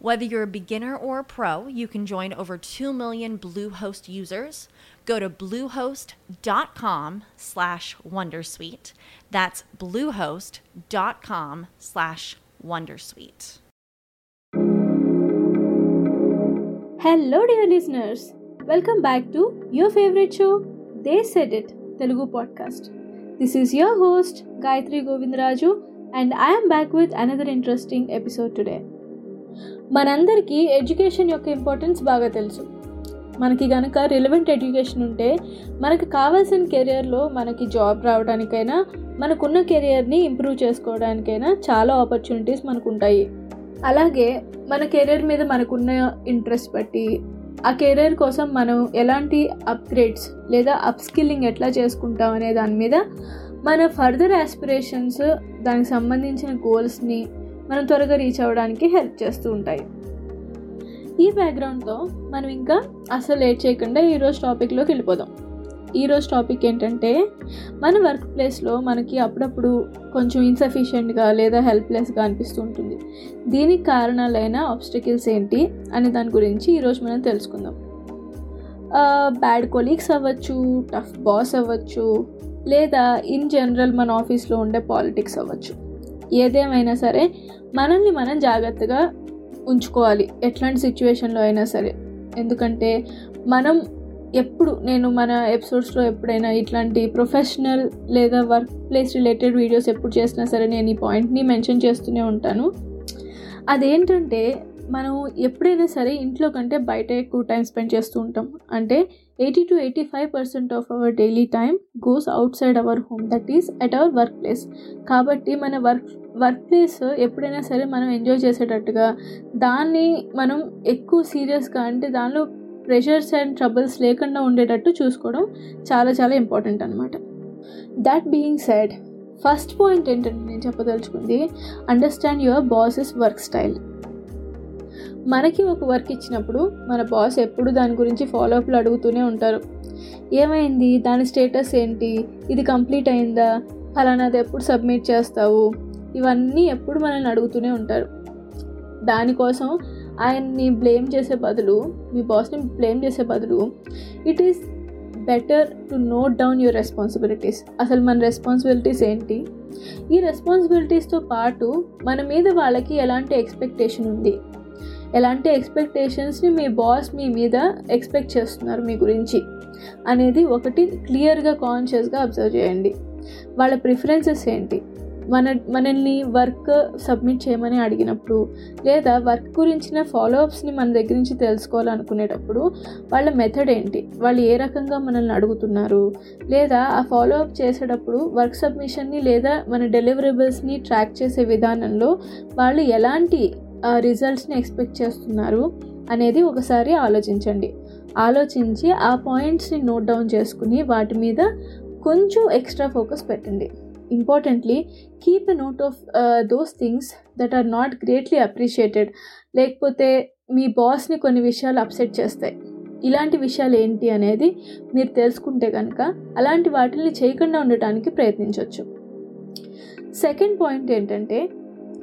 Whether you're a beginner or a pro, you can join over 2 million Bluehost users. Go to bluehost.com/wondersuite. That's bluehost.com/wondersuite. Hello dear listeners. Welcome back to your favorite show, They Said It, Telugu podcast. This is your host Gayatri Govindraju and I am back with another interesting episode today. మనందరికీ education యొక్క importance బాగా తెలుసు. మనకి కనుక relevant education ఉంటే మనకు కావాల్సిన కెరియర్లో మనకి జాబ్ రావడానికైనా మనకున్న కెరియర్ని ఇంప్రూవ్ చేసుకోవడానికైనా చాలా ఆపర్చునిటీస్ మనకు ఉంటాయి అలాగే మన కెరీర్ మీద మనకున్న ఇంట్రెస్ట్ బట్టి ఆ కెరీర్ కోసం మనం ఎలాంటి అప్గ్రేడ్స్ లేదా అప్స్కిల్లింగ్ ఎట్లా చేసుకుంటాం అనే దాని మీద మన ఫర్దర్ ఆస్పిరేషన్స్ దానికి సంబంధించిన గోల్స్ని మనం త్వరగా రీచ్ అవ్వడానికి హెల్ప్ చేస్తూ ఉంటాయి. ఈ బ్యాక్గ్రౌండ్తో మనం ఇంకా అసలు లేట్ చేయకుండా ఈరోజు టాపిక్లోకి వెళ్ళిపోదాం. ఈరోజు టాపిక్ ఏంటంటే మన వర్క్ ప్లేస్లో మనకి అప్పుడప్పుడు కొంచెం ఇన్సఫిషియెంట్గా లేదా హెల్ప్లెస్గా అనిపిస్తూ ఉంటుంది. దీనికి కారణాలైన ఆబ్స్టికల్స్ ఏంటి అనే దాని గురించి ఈరోజు మనం తెలుసుకుందాం. బ్యాడ్ కొలీగ్స్ అవ్వచ్చు టఫ్ బాస్ అవ్వచ్చు లేదా ఇన్ జనరల్ మన ఆఫీస్లో ఉండే పాలిటిక్స్ అవ్వచ్చు. ఏదేమైనా సరే మనల్ని మనం జాగ్రత్తగా ఉంచుకోవాలి. ఎట్లాంటి సిచ్యువేషన్లో అయినా సరే. ఎందుకంటే మనం ఎప్పుడు నేను మన ఎపిసోడ్స్లో ఎప్పుడైనా ఇట్లాంటి ప్రొఫెషనల్ లేదా వర్క్ ప్లేస్ రిలేటెడ్ వీడియోస్ ఎప్పుడు చేసినా సరే నేను ఈ పాయింట్ని మెన్షన్ చేస్తూనే ఉంటాను. అదేంటంటే మనం ఎప్పుడైనా సరే ఇంట్లో కంటే బయట ఎక్కువ టైం స్పెండ్ చేస్తూ ఉంటాం. అంటే eighty to eighty five percent of our daily time goes outside our home that is at our workplace. కాబట్టి మన వర్క్ వర్క్ ప్లేస్ ఎప్పుడైనా సరే మనం ఎంజాయ్ చేసేటట్టుగా దాన్ని మనం ఎక్కువ సీరియస్గా అంటే దానిలో ప్రెషర్స్ అండ్ ట్రబుల్స్ లేకుండా ఉండేటట్టు చూసుకోవడం చాలా చాలా ఇంపార్టెంట్ అనమాట that being said first point ఏంటంటే నేను చెప్పదలుచుకుంది understand your bosses work style. మనకి ఒక వర్క్ ఇచ్చినప్పుడు మన బాస్ ఎప్పుడు దాని గురించి ఫాలోఅప్లు అడుగుతూనే ఉంటారు. ఏమైంది? దాని స్టేటస్ ఏంటి? ఇది కంప్లీట్ అయిందా? ఫలానాది ఎప్పుడు సబ్మిట్ చేస్తావు? ఇవన్నీ ఎప్పుడు మనల్ని అడుగుతూనే ఉంటారు. దానికోసం ఆయన్ని బ్లేమ్ చేసే బదులు మీ బాస్ని బ్లేమ్ చేసే బదులు it is better to note down your responsibilities అసలు మన రెస్పాన్సిబిలిటీస్ ఏంటి? ఈ రెస్పాన్సిబిలిటీస్తో పాటు మన మీద వాళ్ళకి ఎలాంటి ఎక్స్పెక్టేషన్ ఉంది? ఎలాంటి ఎక్స్పెక్టేషన్స్ని మీ బాస్ మీ మీద ఎక్స్పెక్ట్ చేస్తున్నారు మీ గురించి అనేది ఒకటి క్లియర్గా కాన్షియస్గా అబ్జర్వ్ చేయండి. వాళ్ళ ప్రిఫరెన్సెస్ ఏంటి? మన మనల్ని వర్క్ సబ్మిట్ చేయమని అడిగినప్పుడు లేదా వర్క్ గురించిన ఫాలోఅప్స్ని మన దగ్గర నుంచి తెలుసుకోవాలనుకునేటప్పుడు వాళ్ళ మెథడ్ ఏంటి? వాళ్ళు ఏ రకంగా మనల్ని అడుగుతున్నారు? లేదా ఆ ఫాలోఅప్ చేసేటప్పుడు వర్క్ సబ్మిషన్ని లేదా మన డెలివరబుల్స్ని ట్రాక్ చేసే విధానంలో వాళ్ళు ఎలాంటి రిజల్ట్స్ని ఎక్స్పెక్ట్ చేస్తున్నారు అనేది ఒకసారి ఆలోచించండి. ఆలోచించి ఆ పాయింట్స్ని నోట్ డౌన్ చేసుకుని వాటి మీద కొంచెం ఎక్స్ట్రా ఫోకస్ పెట్టండి. Importantly keep a note of those things that are not greatly appreciated లేకపోతే మీ బాస్ని కొన్ని విషయాలు అప్సెట్ చేస్తాయి. ఇలాంటి విషయాలు ఏంటి అనేది మీరు తెలుసుకుంటే కనుక అలాంటి వాటిని చేయకుండా ఉండటానికి ప్రయత్నించవచ్చు సెకండ్ పాయింట్ ఏంటంటే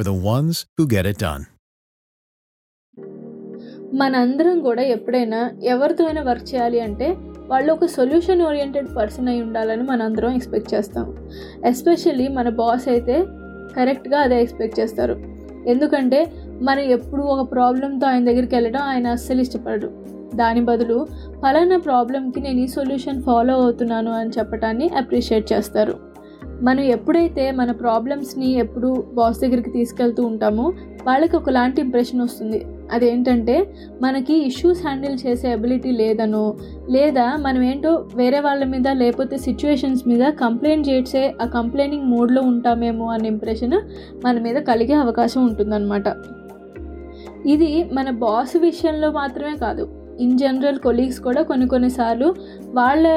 for the ones who get it done. మనందరం కూడా ఎప్పుడైనా ఎవరితో అయినా వర్క్ చేయాలి అంటే వాళ్ళు ఒక సొల్యూషన్ ఓరియంటెడ్ పర్సన్ అయి ఉండాలని మనందరం ఎక్స్పెక్ట్ చేస్తాం. ఎస్పెషల్లీ మన బాస్ అయితే కరెక్ట్గా అదే ఎక్స్పెక్ట్ చేస్తారు. ఎందుకంటే మనం ఎప్పుడు ఒక ప్రాబ్లంతో ఆయన దగ్గరికి వెళ్ళడం ఆయన అస్సలు ఇష్టపడరు దాని బదులు ఫలానా ప్రాబ్లంకి నేను ఈ సొల్యూషన్ ఫాలో అవుతున్నాను అని చెప్పటాన్ని అప్రిషియేట్ చేస్తారు. మనం ఎప్పుడైతే మన ప్రాబ్లమ్స్ని ఎప్పుడు బాస్ దగ్గరికి తీసుకెళ్తూ ఉంటామో వాళ్ళకి ఒకలాంటి ఇంప్రెషన్ వస్తుంది. అదేంటంటే మనకి ఇష్యూస్ హ్యాండిల్ చేసే అబిలిటీ లేదనో లేదా మనం ఏంటో వేరే వాళ్ళ మీద లేకపోతే సిచ్యువేషన్స్ మీద కంప్లైంట్ చేసే ఆ కంప్లైనింగ్ మోడ్లో ఉంటామేమో అనే ఇంప్రెషన్ మన మీద కలిగే అవకాశం ఉంటుందన్నమాట. ఇది మన బాస్ విషయంలో మాత్రమే కాదు. ఇన్ జనరల్ కొలీగ్స్ కూడా కొన్ని కొన్నిసార్లు వాళ్ళ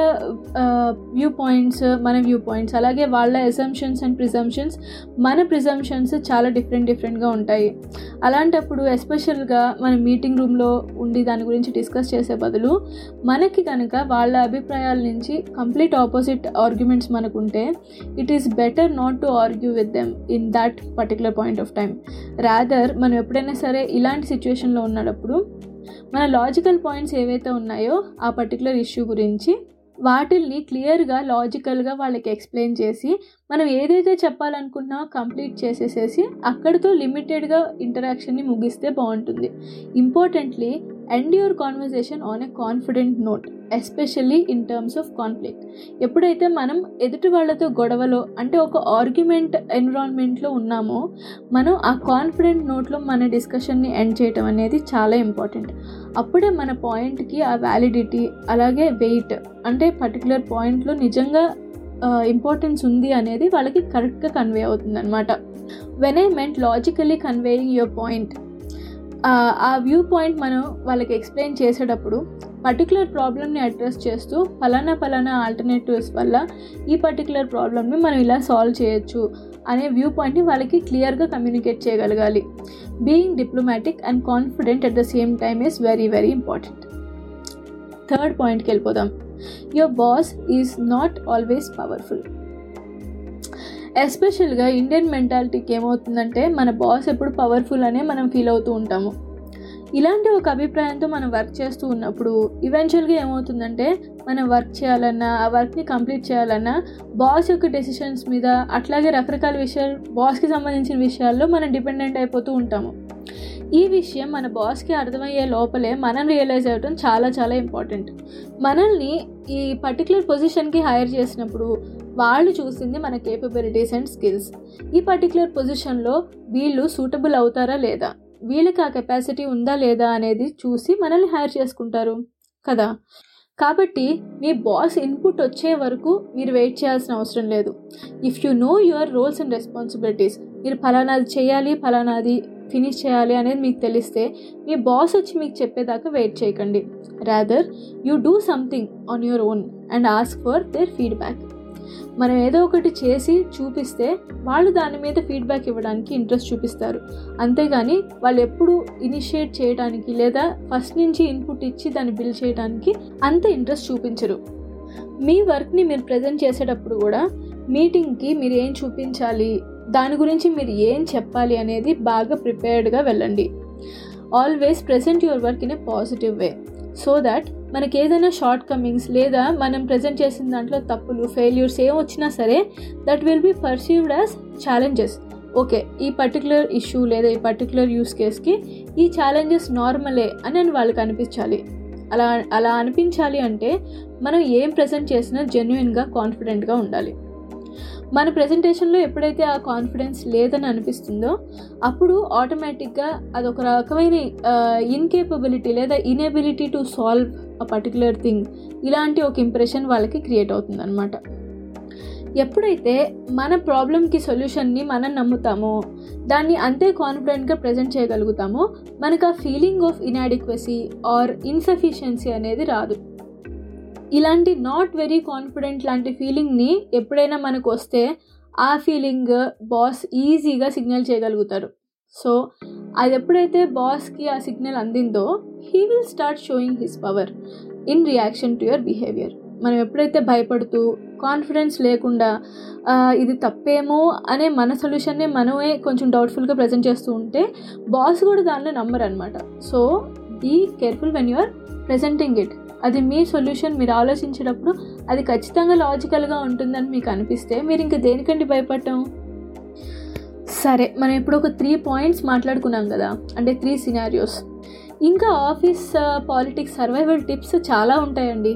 వ్యూ పాయింట్స్ మన వ్యూ పాయింట్స్ అలాగే వాళ్ళ ఎసంప్షన్స్ అండ్ ప్రిజంప్షన్స్ మన ప్రిజంప్షన్స్ చాలా డిఫరెంట్ డిఫరెంట్గా ఉంటాయి. అలాంటప్పుడు ఎస్పెషల్గా మన మీటింగ్ రూమ్లో ఉండి దాని గురించి డిస్కస్ చేసే బదులు మనకి కనుక వాళ్ళ అభిప్రాయాల నుంచి complete opposite arguments మనకుంటే it is better not to argue with them in that particular point of time rather మనం ఎప్పుడైనా సరే ఇలాంటి సిచ్యువేషన్లో ఉన్నప్పుడు మన లాజికల్ పాయింట్స్ ఏవైతే ఉన్నాయో ఆ పర్టికులర్ ఇష్యూ గురించి వాటిల్ని క్లియర్గా లాజికల్గా వాళ్ళకి ఎక్స్ప్లెయిన్ చేసి మనం ఏదైతే చెప్పాలనుకున్నా కంప్లీట్ చేసేసేసి అక్కడితో లిమిటెడ్గా ఇంటరాక్షన్ని ముగిస్తే బాగుంటుంది. Importantly end your conversation on a confident note especially in terms of conflict ఎప్పుడైతే మనం ఎదుటి వాళ్ళతో గొడవలో అంటే ఒక ఆర్గ్యుమెంట్ ఎన్విరాన్మెంట్లో ఉన్నామో మనం ఆ కాన్ఫిడెంట్ నోట్లో మన డిస్కషన్ని ఎండ్ చేయటం అనేది చాలా ఇంపార్టెంట్ అప్పుడే మన పాయింట్కి ఆ వ్యాలిడిటీ అలాగే వెయిట్ అంటే పర్టికులర్ పాయింట్లో నిజంగా ఇంపార్టెన్స్ ఉంది అనేది వాళ్ళకి కరెక్ట్గా కన్వే అవుతుంది అనమాట when I meant logically conveying your point ఆ వ్యూ పాయింట్ మనం వాళ్ళకి ఎక్స్ప్లెయిన్ చేసేటప్పుడు పర్టికులర్ ప్రాబ్లమ్ని అడ్రస్ చేస్తూ ఫలానా ఫలానా ఆల్టర్నేటివ్స్ వల్ల ఈ పర్టికులర్ ప్రాబ్లమ్ని మనం ఇలా సాల్వ్ చేయొచ్చు అనే వ్యూ పాయింట్ని వాళ్ళకి క్లియర్గా కమ్యూనికేట్ చేయగలగాలి. Being diplomatic and confident at the same time is very very important third పాయింట్కి వెళ్ళిపోదాం. Your boss is not always powerful ఎస్పెషల్గా ఇండియన్ మెంటాలిటీకి ఏమవుతుందంటే మన బాస్ ఎప్పుడు పవర్ఫుల్ అనే మనం ఫీల్ అవుతూ ఉంటాము. ఇలాంటి ఒక అభిప్రాయంతో మనం వర్క్ చేస్తూ ఉన్నప్పుడు ఈవెన్చువల్గా ఏమవుతుందంటే మనం వర్క్ చేయాలన్నా ఆ వర్క్ని కంప్లీట్ చేయాలన్నా బాస్ యొక్క డెసిషన్స్ మీద అట్లాగే రకరకాల విషయాలు బాస్కి సంబంధించిన విషయాల్లో మనం డిపెండెంట్ అయిపోతూ ఉంటాము. ఈ విషయం మన బాస్కి అర్థమయ్యే లోపలే మనం రియలైజ్ అవ్వడం చాలా చాలా ఇంపార్టెంట్ మనల్ని ఈ పర్టికులర్ పొజిషన్కి హైర్ చేసినప్పుడు వాళ్ళు చూసింది మన కేపబిలిటీస్ అండ్ స్కిల్స్ ఈ పర్టికులర్ పొజిషన్లో వీళ్ళు సూటబుల్ అవుతారా లేదా? వీళ్ళకి ఆ కెపాసిటీ ఉందా లేదా అనేది చూసి మనల్ని హైర్ చేసుకుంటారు. కదా? కాబట్టి మీ బాస్ ఇన్పుట్ వచ్చే వరకు మీరు వెయిట్ చేయాల్సిన అవసరం లేదు. If you know your roles and responsibilities మీరు ఫలానాది చేయాలి ఫలానాది ఫినిష్ చేయాలి అనేది మీకు తెలిస్తే మీ బాస్ వచ్చి మీకు చెప్పేదాకా వెయిట్ చేయకండి. Rather you do something on your own and ask for their feedback మనం ఏదో ఒకటి చేసి చూపిస్తే వాళ్ళు దాని మీద ఫీడ్బ్యాక్ ఇవ్వడానికి ఇంట్రెస్ట్ చూపిస్తారు. అంతేగాని వాళ్ళు ఎప్పుడు ఇనిషియేట్ చేయడానికి లేదా ఫస్ట్ నుంచి ఇన్పుట్ ఇచ్చి దాన్ని బిల్డ్ చేయడానికి అంత ఇంట్రెస్ట్ చూపించరు. మీ వర్క్ని మీరు ప్రజెంట్ చేసేటప్పుడు కూడా మీటింగ్కి మీరు ఏం చూపించాలి దాని గురించి మీరు ఏం చెప్పాలి అనేది బాగా ప్రిపేర్డ్గా వెళ్ళండి. Always present your work in a positive way so that మనకి ఏదైనా షార్ట్ కమింగ్స్ లేదా మనం ప్రజెంట్ చేసిన దాంట్లో తప్పులు ఫెయిల్యూర్స్ ఏం వచ్చినా సరే that will be perceived as challenges okay ఈ పర్టికులర్ ఇష్యూ లేదా ఈ పర్టికులర్ యూస్ కేస్కి ఈ ఛాలెంజెస్ నార్మలే అని అని వాళ్ళకి అనిపించాలి. అలా అలా అనిపించాలి అంటే మనం ఏం ప్రజెంట్ చేసినా జెన్యున్గా కాన్ఫిడెంట్గా ఉండాలి. మన ప్రజెంటేషన్లో ఎప్పుడైతే ఆ కాన్ఫిడెన్స్ లేదని అనిపిస్తుందో అప్పుడు ఆటోమేటిక్గా అదొక రకమైన ఇన్కేపబిలిటీ లేదా inability to solve a particular thing ఇలాంటి ఒక ఇంప్రెషన్ వాళ్ళకి క్రియేట్ అవుతుందన్నమాట. ఎప్పుడైతే మన ప్రాబ్లంకి సొల్యూషన్ని మనం నమ్ముతామో దాన్ని అంతే కాన్ఫిడెంట్గా ప్రజెంట్ చేయగలుగుతామో మనకు ఆ feeling of inadequacy or insufficiency అనేది రాదు. ఇలాంటి నాట్ వెరీ కాన్ఫిడెంట్ లాంటి ఫీలింగ్ని ఎప్పుడైనా మనకు వస్తే ఆ ఫీలింగ్ బాస్ ఈజీగా సిగ్నల్ చేయగలుగుతారు సో అది ఎప్పుడైతే బాస్కి ఆ signal అందిందో he will start showing his power in reaction to your behaviour మనం ఎప్పుడైతే భయపడుతూ కాన్ఫిడెన్స్ లేకుండా ఇది తప్పేమో అనే మన సొల్యూషన్ని మనమే కొంచెం డౌట్ఫుల్గా ప్రజెంట్ చేస్తూ ఉంటే బాస్ కూడా దానిలో నమ్మరు అనమాట so be careful when you are presenting it అది మీ సొల్యూషన్ మీరు ఆలోచించేటప్పుడు అది ఖచ్చితంగా లాజికల్గా ఉంటుందని మీకు అనిపిస్తే మీరు ఇంకా దేనికండి భయపడటం? సరే మనం ఇప్పుడు ఒక త్రీ పాయింట్స్ మాట్లాడుకున్నాం కదా అంటే త్రీ సినారియోస్ ఇంకా ఆఫీస్ పాలిటిక్స్ సర్వైవల్ టిప్స్ చాలా ఉంటాయండి.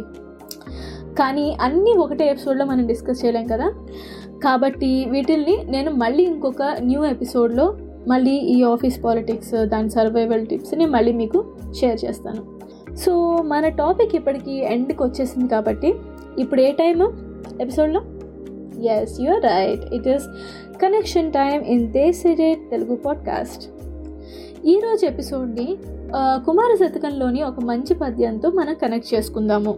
కానీ అన్నీ ఒకటే ఎపిసోడ్లో మనం డిస్కస్ చేయలేం కదా. కాబట్టి వీటిల్ని నేను మళ్ళీ ఇంకొక న్యూ ఎపిసోడ్లో మళ్ళీ ఈ ఆఫీస్ పాలిటిక్స్ uh, దాని సర్వైవల్ టిప్స్ని మళ్ళీ మీకు షేర్ చేస్తాను. సో మన టాపిక్ ఇప్పటికి ఎండ్కి వచ్చేసింది కాబట్టి ఇప్పుడు ఏ టైము? ఎపిసోడ్లో? Yes you are right it is connection time in దేశిరేట్ Telugu podcast ఈరోజు ఎపిసోడ్ని కుమార శతకంలోని ఒక మంచి పద్యంతో మనం కనెక్ట్ చేసుకుందాము.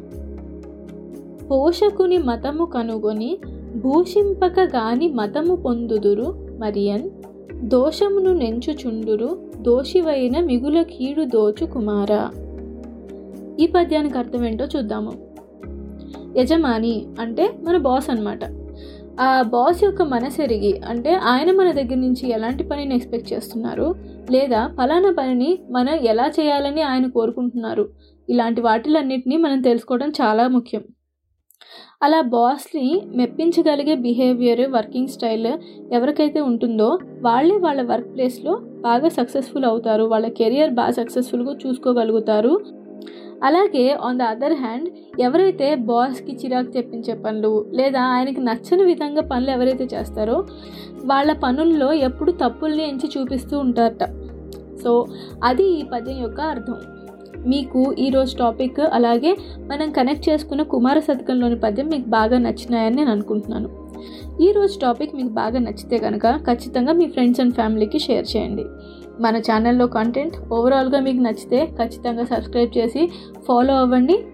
పోషకుని మతము కనుగొని భూషింపక గాని మతము పొందుదురు మరియన్ దోషమును నెంచుచుండురు దోషివైన మిగుల కీడు దోచు కుమారా. ఈ పద్యానికి అర్థం ఏంటో చూద్దాము. యజమాని అంటే మన బాస్ అనమాట ఆ బాస్ యొక్క మనసెరిగి అంటే ఆయన మన దగ్గర నుంచి ఎలాంటి పనిని ఎక్స్పెక్ట్ చేస్తున్నారు? లేదా ఫలానా పనిని మనం ఎలా చేయాలని ఆయన కోరుకుంటున్నారు? ఇలాంటి వాటిలన్నింటినీ మనం తెలుసుకోవడం చాలా ముఖ్యం. అలా బాస్ని మెప్పించగలిగే బిహేవియర్ వర్కింగ్ స్టైల్ ఎవరికైతే ఉంటుందో వాళ్ళే వాళ్ళ వర్క్ ప్లేస్లో బాగా సక్సెస్ఫుల్ అవుతారు. వాళ్ళ కెరియర్ బాగా సక్సెస్ఫుల్గా చూసుకోగలుగుతారు. అలాగే ఆన్ ద అదర్ హ్యాండ్ ఎవరైతే బాస్కి చిరాకు తెప్పించే పనులు లేదా ఆయనకి నచ్చని విధంగా పనులు ఎవరైతే చేస్తారో వాళ్ళ పనుల్లో ఎప్పుడు తప్పుల్ని ఎంచి చూపిస్తూ ఉంటారట. సో అది ఈ పద్యం యొక్క అర్థం. మీకు ఈరోజు టాపిక్ అలాగే మనం కనెక్ట్ చేసుకున్న కుమార శతకంలోని పద్యం మీకు బాగా నచ్చినాయని నేను అనుకుంటున్నాను. ఈరోజు టాపిక్ మీకు బాగా నచ్చితే కనుక ఖచ్చితంగా మీ ఫ్రెండ్స్ అండ్ ఫ్యామిలీకి షేర్ చేయండి. మన ఛానల్లో కంటెంట్ ఓవరాల్గా మీకు నచ్చితే ఖచ్చితంగా సబ్స్క్రైబ్ చేసి ఫాలో అవ్వండి.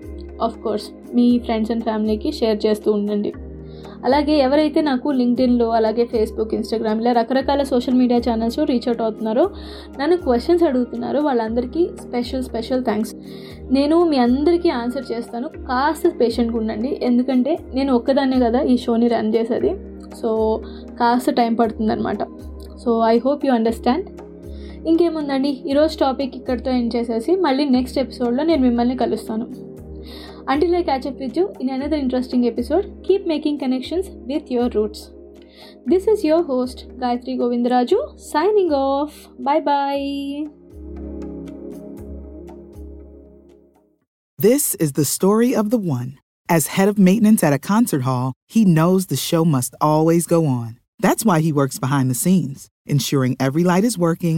ఆఫ్ కోర్స్ మీ ఫ్రెండ్స్ అండ్ ఫ్యామిలీకి షేర్ చేస్తూ ఉండండి. అలాగే ఎవరైతే నాకు లింక్డ్ఇన్లో అలాగే ఫేస్బుక్ ఇన్స్టాగ్రామ్ ఇలా రకరకాల social media channels reach out అవుతున్నారో నన్ను క్వశ్చన్స్ అడుగుతున్నారో వాళ్ళందరికీ స్పెషల్ స్పెషల్ థ్యాంక్స్ నేను మీ అందరికీ ఆన్సర్ చేస్తాను. కాస్త పేషెంట్గా ఉండండి. ఎందుకంటే నేను ఒక్కదాన్నే కదా ఈ షోని రన్ చేసేది. సో కాస్త time పడుతుందన్నమాట. So I hope you understand ఇంకేముందండి ఈరోజు టాపిక్ ఇక్కడితో ఎండ్ చేసేసి మళ్ళీ నెక్స్ట్ ఎపిసోడ్లో నేను మిమ్మల్ని కలుస్తాను until I catch with you in another interesting episode keep making connections with your roots this is your host Gayatri Govindaraju signing off bye bye This is the story of the one. As head of maintenance at a concert hall, he knows the show must always go on. That's why he works behind the scenes, ensuring every light is working,